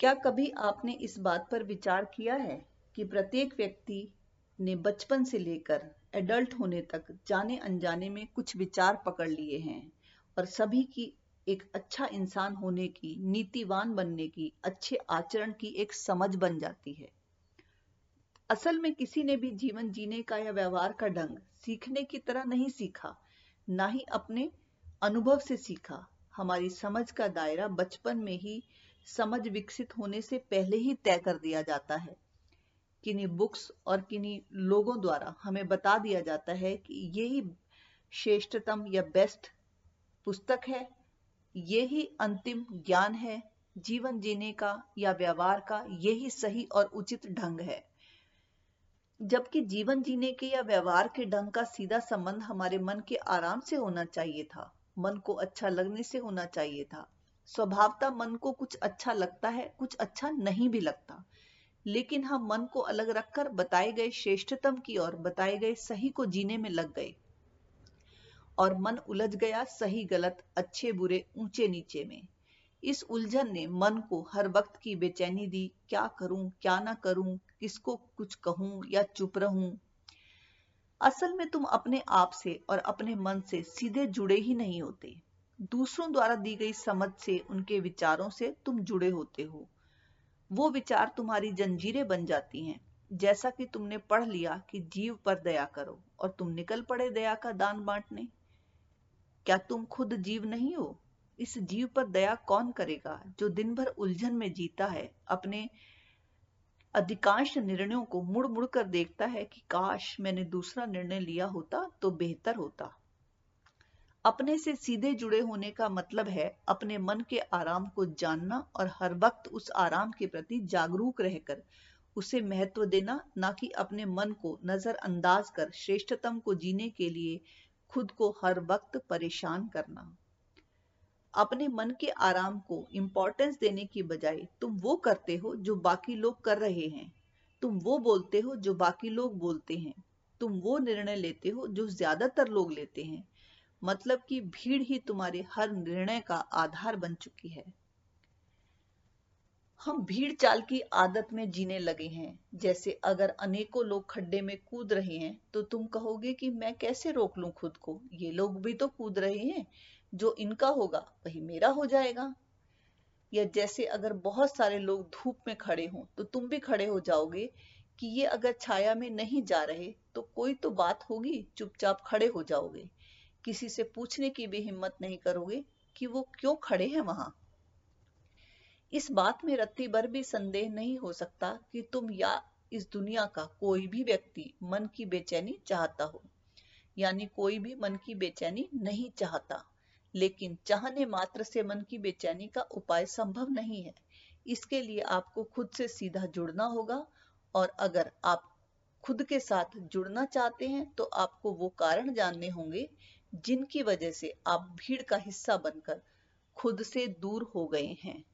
क्या कभी आपने इस बात पर विचार किया है कि प्रत्येक व्यक्ति ने बचपन से लेकर एडल्ट होने तक जाने अनजाने में कुछ विचार पकड़ लिए हैं और सभी की एक अच्छा इंसान होने की, नीतिवान बनने की, अच्छे आचरण की एक समझ बन जाती है? असल में किसी ने भी जीवन जीने का या व्यवहार का ढंग सीखने की तरह नहीं सीखा, ना ही अपने अनुभव से सीखा। हमारी समझ का दायरा बचपन में ही समझ विकसित होने से पहले ही तय कर दिया जाता है। किन्हीं बुक्स और किन्हीं लोगों द्वारा हमें बता दिया जाता है कि यही श्रेष्ठतम या बेस्ट पुस्तक है, यही अंतिम ज्ञान है, जीवन जीने का या व्यवहार का यही सही और उचित ढंग है। जबकि जीवन जीने के या व्यवहार के ढंग का सीधा संबंध हमारे मन के आराम से होना चाहिए था, मन को अच्छा लगने से होना चाहिए था। स्वभावता मन को कुछ अच्छा लगता है, कुछ अच्छा नहीं भी लगता। लेकिन हम मन को अलग रखकर बताए गए श्रेष्ठतम की ओर, बताए गए सही को जीने में लग गए। और मन उलझ गया सही गलत, अच्छे बुरे, ऊँचे नीचे में। इस उलझन ने मन को हर वक्त की बेचैनी दी, क्या करूँ, क्या ना करूँ, किसको कुछ कहूँ या चुप रहूँ। असल में तुम अपने आप से और अपने मन से सीधे जुड़े ही नहीं होते। दूसरों द्वारा दी गई समझ से, उनके विचारों से तुम जुड़े होते हो। वो विचार तुम्हारी जंजीरें बन जाती हैं। जैसा कि तुमने पढ़ लिया कि जीव पर दया करो और तुम निकल पड़े दया का दान बांटने। क्या तुम खुद जीव नहीं हो? इस जीव पर दया कौन करेगा, जो दिन भर उलझन में जीता है, अपने अधिकांश निर्णयों को मुड़ मुड़ कर देखता है कि काश मैंने दूसरा निर्णय लिया होता तो बेहतर होता। अपने से सीधे जुड़े होने का मतलब है अपने मन के आराम को जानना और हर वक्त उस आराम के प्रति जागरूक रहकर उसे महत्व देना, ना कि अपने मन को नजरअंदाज कर श्रेष्ठतम को जीने के लिए खुद को हर वक्त परेशान करना। अपने मन के आराम को इंपॉर्टेंस देने की बजाय तुम वो करते हो जो बाकी लोग कर रहे हैं। तुम वो बोलते हो जो बाकी लोग बोलते हैं। तुम वो निर्णय लेते हो जो ज़्यादातर लोग लेते हैं। मतलब कि भीड़ ही तुम्हारे हर निर्णय का आधार बन चुकी है। हम भीड़ चाल की आदत में जीने लगे हैं। जैसे अगर अनेकों लोग खड्डे में कूद रहे हैं तो तुम कहोगे कि मैं कैसे रोक लूँ खुद को? ये लोग भी तो कूद रहे हैं। जो इनका होगा, वही मेरा हो जाएगा। या जैसे अगर बहुत सारे लोग धूप में खड़े हों तो तुम भी खड़े हो जाओगे कि ये अगर छाया में नहीं जा रहे तो कोई तो बात होगी, चुपचाप खड़े हो जाओगे। किसी से पूछने की भी हिम्मत नहीं करोगे कि वो क्यों खड़े हैं वहाँ। इस बात में रत्ती भर भी संदेह नहीं हो सकता कि तुम या इस दुनिया का कोई भी व्यक्ति मन की बेचैनी चाहता हो, यानी कोई भी मन की बेचैनी नहीं चाहता। लेकिन चाहने मात्र से मन की बेचैनी का उपाय संभव नहीं है। इसके लिए आपको खुद से सीधा जुड़ना होगा और अगर आप खुद के साथ जुड़ना चाहते हैं तो आपको वो कारण जानने होंगे जिनकी वजह से आप भीड़ का हिस्सा बनकर खुद से दूर हो गए हैं।